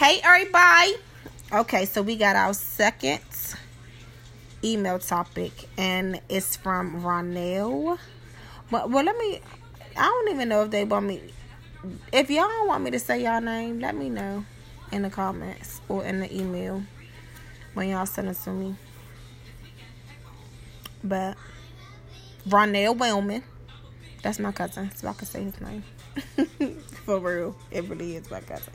Hey, everybody. Okay, so we got our second email topic, and it's from Ronell. Well, well, let me. I don't even know if they want me. If y'all want me to say y'all name, let me know in the comments or in the email when y'all send it to me. But Ronell Wellman, that's my cousin, so I can say his name. For real, it really is my cousin.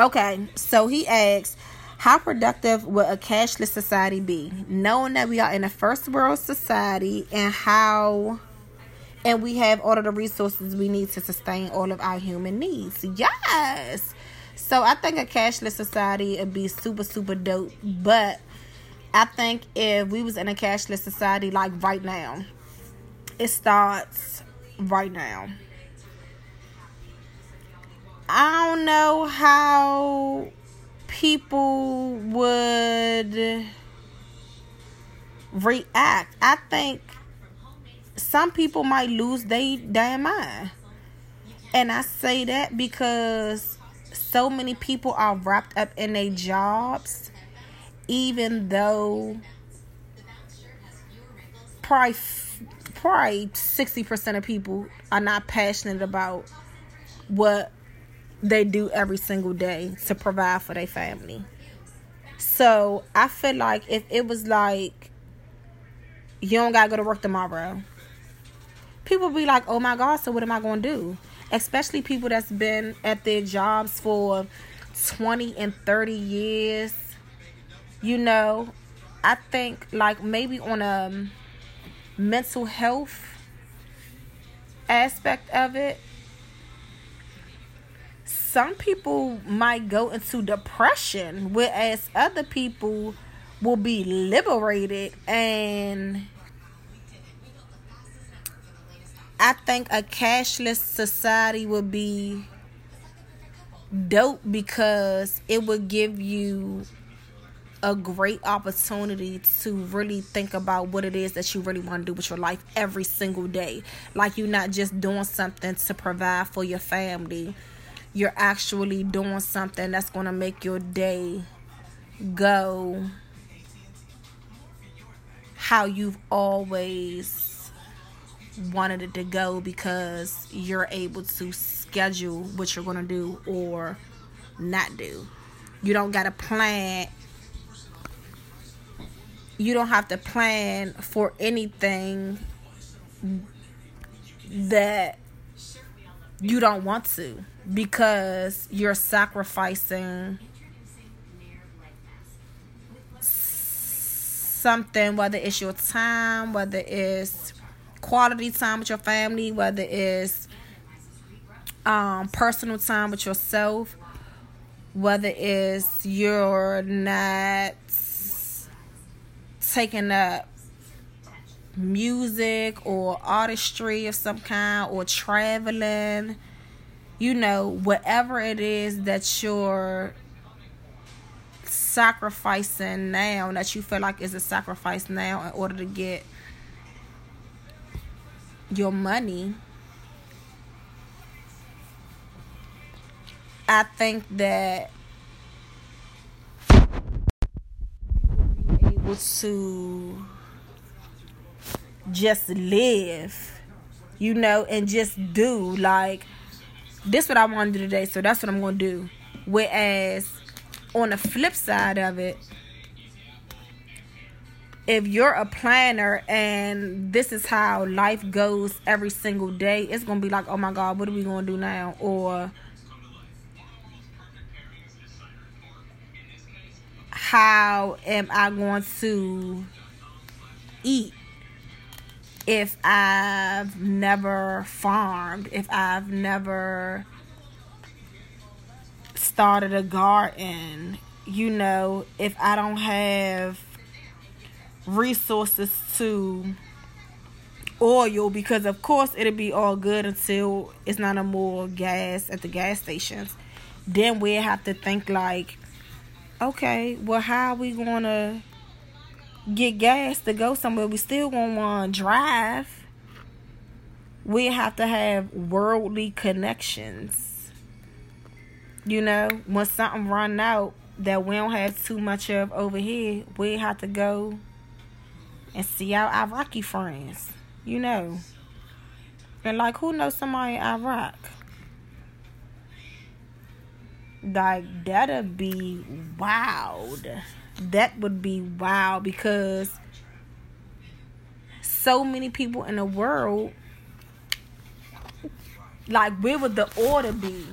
Okay, so he asks, how productive would a cashless society be? Knowing that we are in a first world society and how and we have all of the resources we need to sustain all of our human needs. Yes. So I think a cashless society would be super, super dope. But I think if we was in a cashless society like right now, it starts right now. I don't know how people would react. I think some people might lose their damn mind. And I say that because so many people are wrapped up in their jobs, even though probably probably 60% of people are not passionate about what they do every single day to provide for their family. So I feel like if it was like you don't gotta go to work tomorrow, people be like, "Oh my God, so what am I gonna do?" Especially people that's been at their jobs for twenty and thirty years. You know, I think like maybe on a mental health aspect of it some people might go into depression, whereas other people will be liberated. And I think a cashless society would be dope because it would give you a great opportunity to really think about what it is that you really want to do with your life every single day. Like you're not just doing something to provide for your family you're actually doing something that's going to make your day go how you've always wanted it to go because you're able to schedule what you're going to do or not do. You don't got to plan. You don't have to plan for anything that you don't want to because you're sacrificing something, whether it's your time, whether it's quality time with your family, whether it's um, personal time with yourself, whether it's you're not taking up music or artistry of some kind or traveling you know, whatever it is that you're sacrificing now, that you feel like is a sacrifice now in order to get your money. I think that would be able to just live, you know, and just do like this what I want to do today, so that's what I'm gonna do. Whereas on the flip side of it, if you're a planner and this is how life goes every single day, it's gonna be like, oh my god, what are we gonna do now? Or how am I going to eat? If I've never farmed, if I've never started a garden, you know, if I don't have resources to oil because of course it'll be all good until it's not a more gas at the gas stations. Then we have to think like okay well how are we gonna get gas to go somewhere, we still gonna want to drive. We have to have worldly connections. You know, when something run out that we don't have too much of over here, we have to go and see our Iraqi friends. You know. And like who knows somebody in Iraq? Like that'd be wild. That would be wild because so many people in the world like where would the order be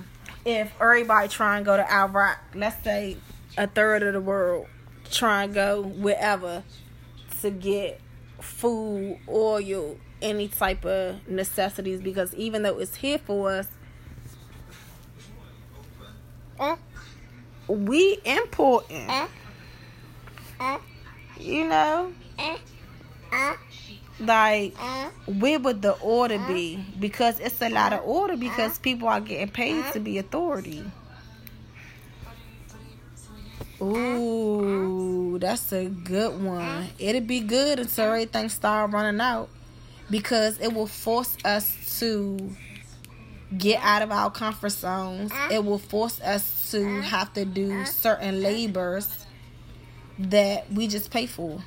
if everybody try and go to Iraq? Let's say a third of the world try and go wherever to get food, oil, any type of necessities because even though it's here for us, uh, we importing. Uh, you know? Like, where would the order be? Because it's a lot of order because people are getting paid to be authority. Ooh, that's a good one. It'll be good until everything start running out because it will force us to get out of our comfort zones. It will force us to have to do certain labors that we just pay for.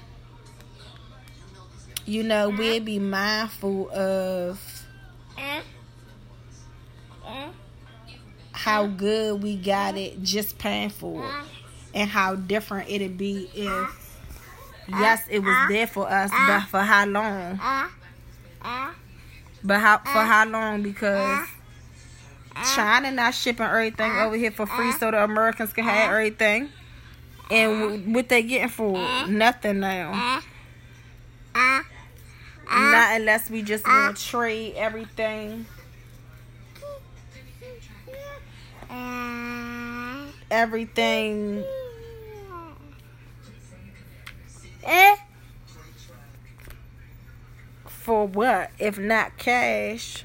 You know, we'll be mindful of how good we got it just paying for it and how different it'd be if yes it was there for us but for how long? But how for how long? Because China not shipping everything over here for free so the Americans can have everything and uh-huh. what they getting for uh-huh. nothing now. Uh-huh. Not unless we just want to trade everything. Everything. Eh? For what? If not cash.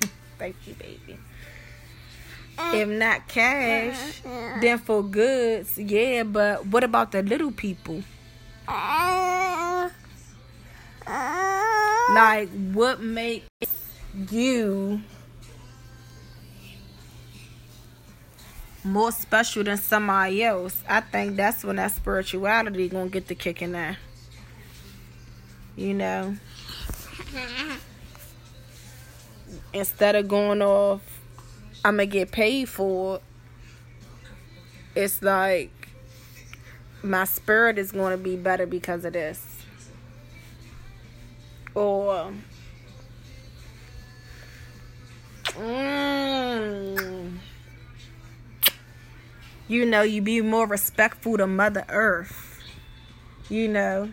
Thank you, baby. Mm. If not cash, mm-hmm. then for goods, yeah, but what about the little people? Mm-hmm. Like, what makes you more special than somebody else, I think that's when that spirituality gonna get the kick in there. You know. Mm-hmm. Instead of going off, I'm gonna get paid for it. It's like my spirit is gonna be better because of this. Or mm, you know, you be more respectful to Mother Earth. You know,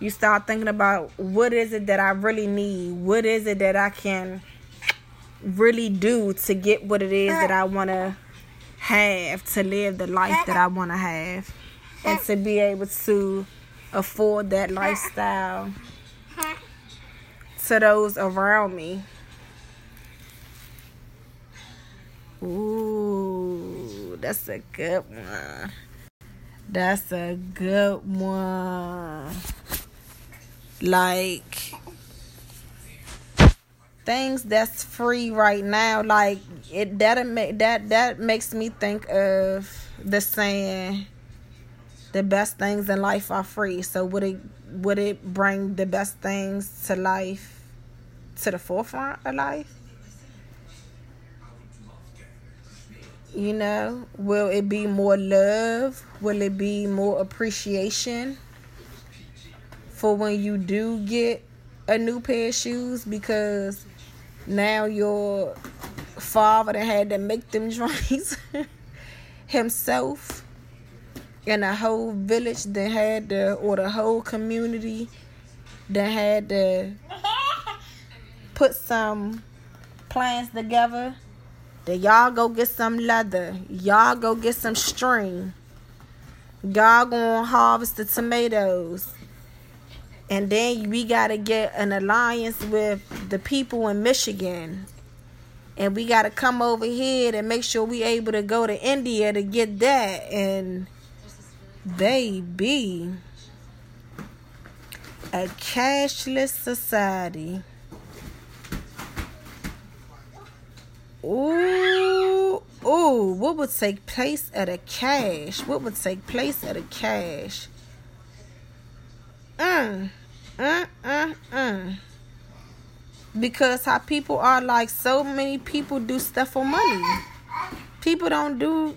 you start thinking about what is it that I really need? What is it that I can really do to get what it is that I want to have to live the life that I want to have and to be able to afford that lifestyle to those around me. Ooh, that's a good one. That's a good one. Like things that's free right now, like it that make that that makes me think of the saying the best things in life are free. So would it would it bring the best things to life to the forefront of life? You know, will it be more love? Will it be more appreciation for when you do get a new pair of shoes? Because now your father that had to make them drinks himself and the whole village that had to or the whole community that had to put some plans together that y'all go get some leather. Y'all go get some string. Y'all gonna harvest the tomatoes. And then we gotta get an alliance with the people in Michigan. And we gotta come over here and make sure we able to go to India to get that. And baby, a cashless society Ooh, ooh, what would take place at a cash? What would take place at a cash? Mm, mm, mm. Because how people are like, so many people do stuff for money. People don't do,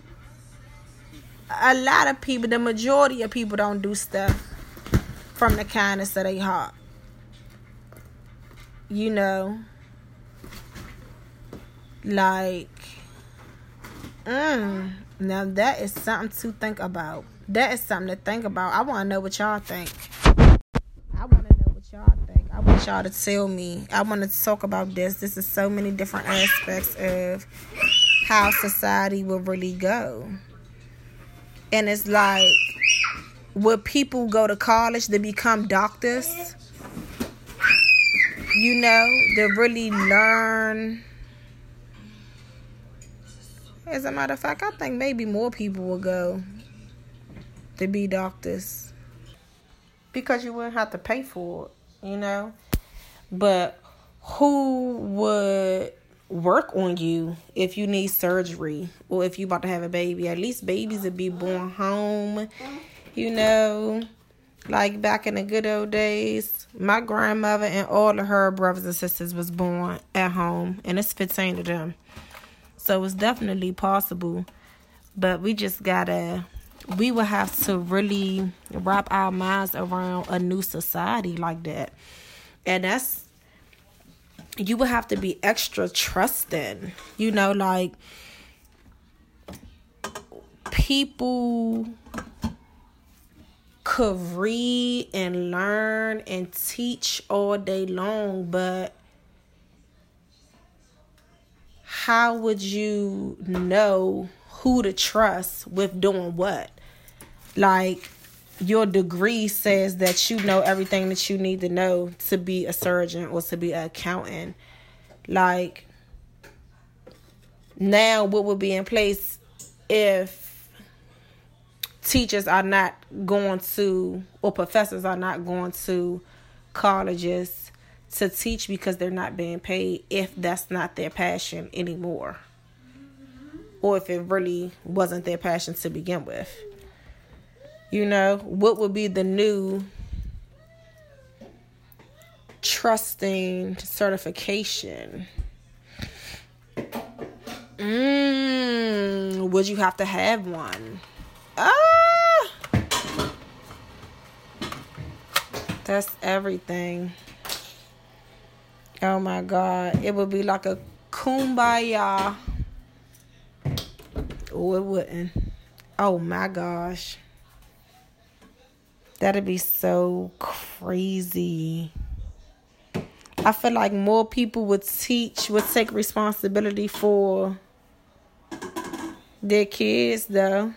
a lot of people, the majority of people don't do stuff from the kindness of their heart. You know, like, mm, now that is something to think about. That is something to think about. I want to know what y'all think. Want y'all to tell me. I want to talk about this. This is so many different aspects of how society will really go. And it's like, would people go to college to become doctors? You know, to really learn as a matter of fact, I think maybe more people will go to be doctors because you wouldn't have to pay for it, you know. But who would work on you if you need surgery or if you about to have a baby? At least babies would be born home, you know. Like back in the good old days, my grandmother and all of her brothers and sisters was born at home, and it's fifteen of them. So it's definitely possible. But we just gotta we will have to really wrap our minds around a new society like that. And that's you would have to be extra trusting. You know, like people could read and learn and teach all day long, but how would you know who to trust with doing what? Like, your degree says that you know everything that you need to know to be a surgeon or to be an accountant. Like, now what would be in place if teachers are not going to, or professors are not going to colleges to teach because they're not being paid if that's not their passion anymore. Or if it really wasn't their passion to begin with. You know, what would be the new trusting certification? Mm, would you have to have one? Ah! That's everything. Oh my God. It would be like a kumbaya. Oh, it wouldn't. Oh my gosh. That'd be so crazy. I feel like more people would teach, would take responsibility for their kids, though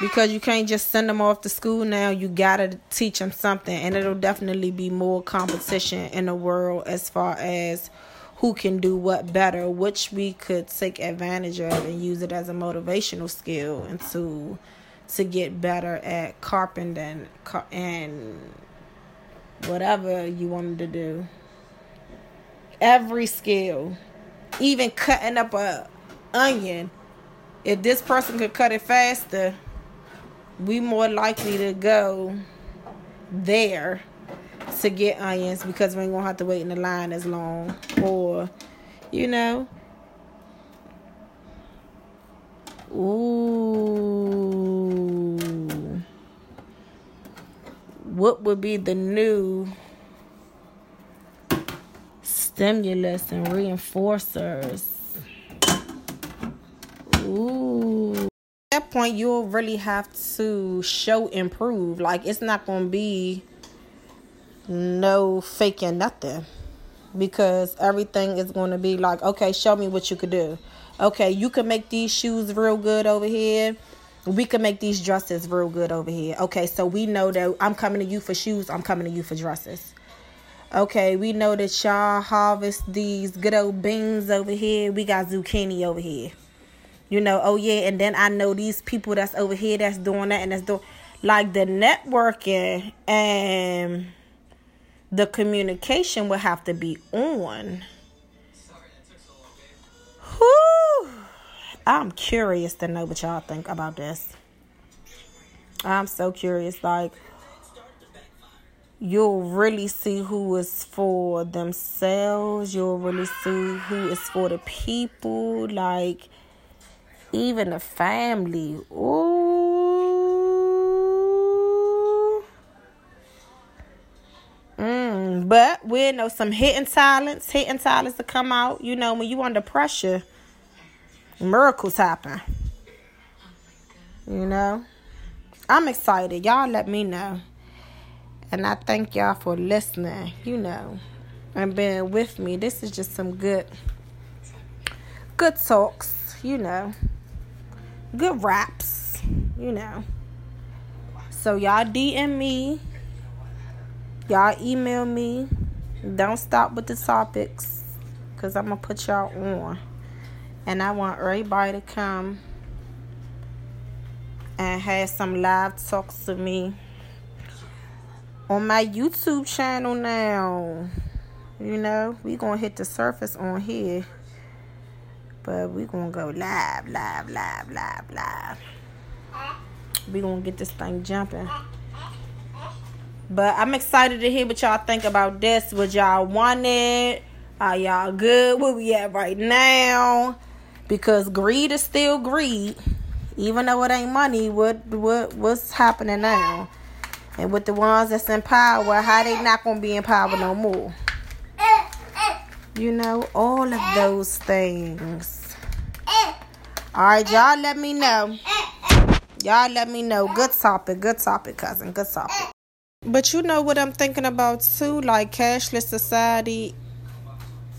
because you can't just send them off to school now. You gotta teach them something, and it'll definitely be more competition in the world as far as who can do what better, which we could take advantage of and use it as a motivational skill and to to get better at carpentering and whatever you wanted to do. Every skill, even cutting up a onion. If this person could cut it faster, we more likely to go there to get onions because we ain't gonna have to wait in the line as long or you know ooh what would be the new stimulus and reinforcers? Ooh. At that point you'll really have to show improve like it's not gonna be no faking nothing. Because everything is going to be like okay show me what you could do. Okay you can make these shoes real good over here we can make these dresses real good over here. Okay so we know that i'm coming to you for shoes i'm coming to you for dresses. Okay we know that y'all harvest these good old beans over here. We got zucchini over here. You know, oh yeah, and then I know these people that's over here that's doing that and that's doing like the networking and the communication will have to be on. I'm curious to know what y'all think about this. I'm so curious. Like, you'll really see who is for themselves. You'll really see who is for the people. Like, even the family. Ooh. Mm, but we know some hidden talents, hidden talents to come out. You know, when you under pressure, miracles happen. You know? I'm excited. Y'all let me know. And I thank y'all for listening, you know, and being with me. This is just some good good talks, you know. Good raps, you know. So y'all DM me. Y'all email me. Don't stop with the topics. Cause I'm gonna put y'all on. And I want everybody to come and have some live talks to me on my YouTube channel now. You know, we gonna hit the surface on here. But we gonna go live, live, live, live, live. We gonna get this thing jumping. But I'm excited to hear what y'all think about this. What y'all wanted? Are y'all good? Where we at right now? Because greed is still greed. Even though it ain't money, what what what's happening now? And with the ones that's in power, how they not gonna be in power no more? You know, all of those things. Alright, y'all let me know. Y'all let me know. Good topic, good topic, cousin. Good topic. But you know what I'm thinking about too? Like cashless society.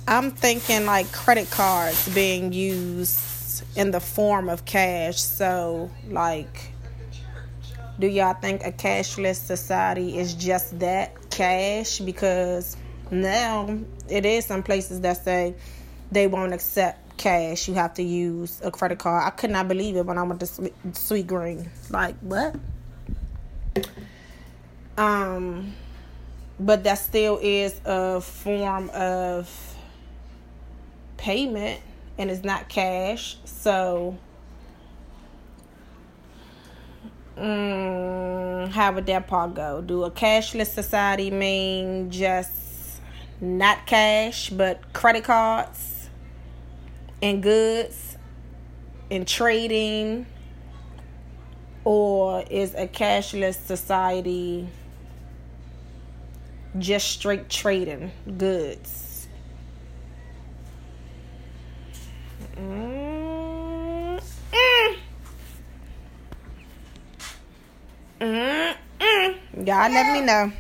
I'm thinking like credit cards being used in the form of cash. So, like, do y'all think a cashless society is just that cash? Because now it is some places that say they won't accept cash. You have to use a credit card. I could not believe it when I went to Sweetgreen. Like, what? Um, but that still is a form of payment and it's not cash. So, mm, how would that part go? Do a cashless society mean just not cash, but credit cards and goods and trading? Or is a cashless society just straight trading goods? Mm, mm. Mm, mm. Y'all let me know.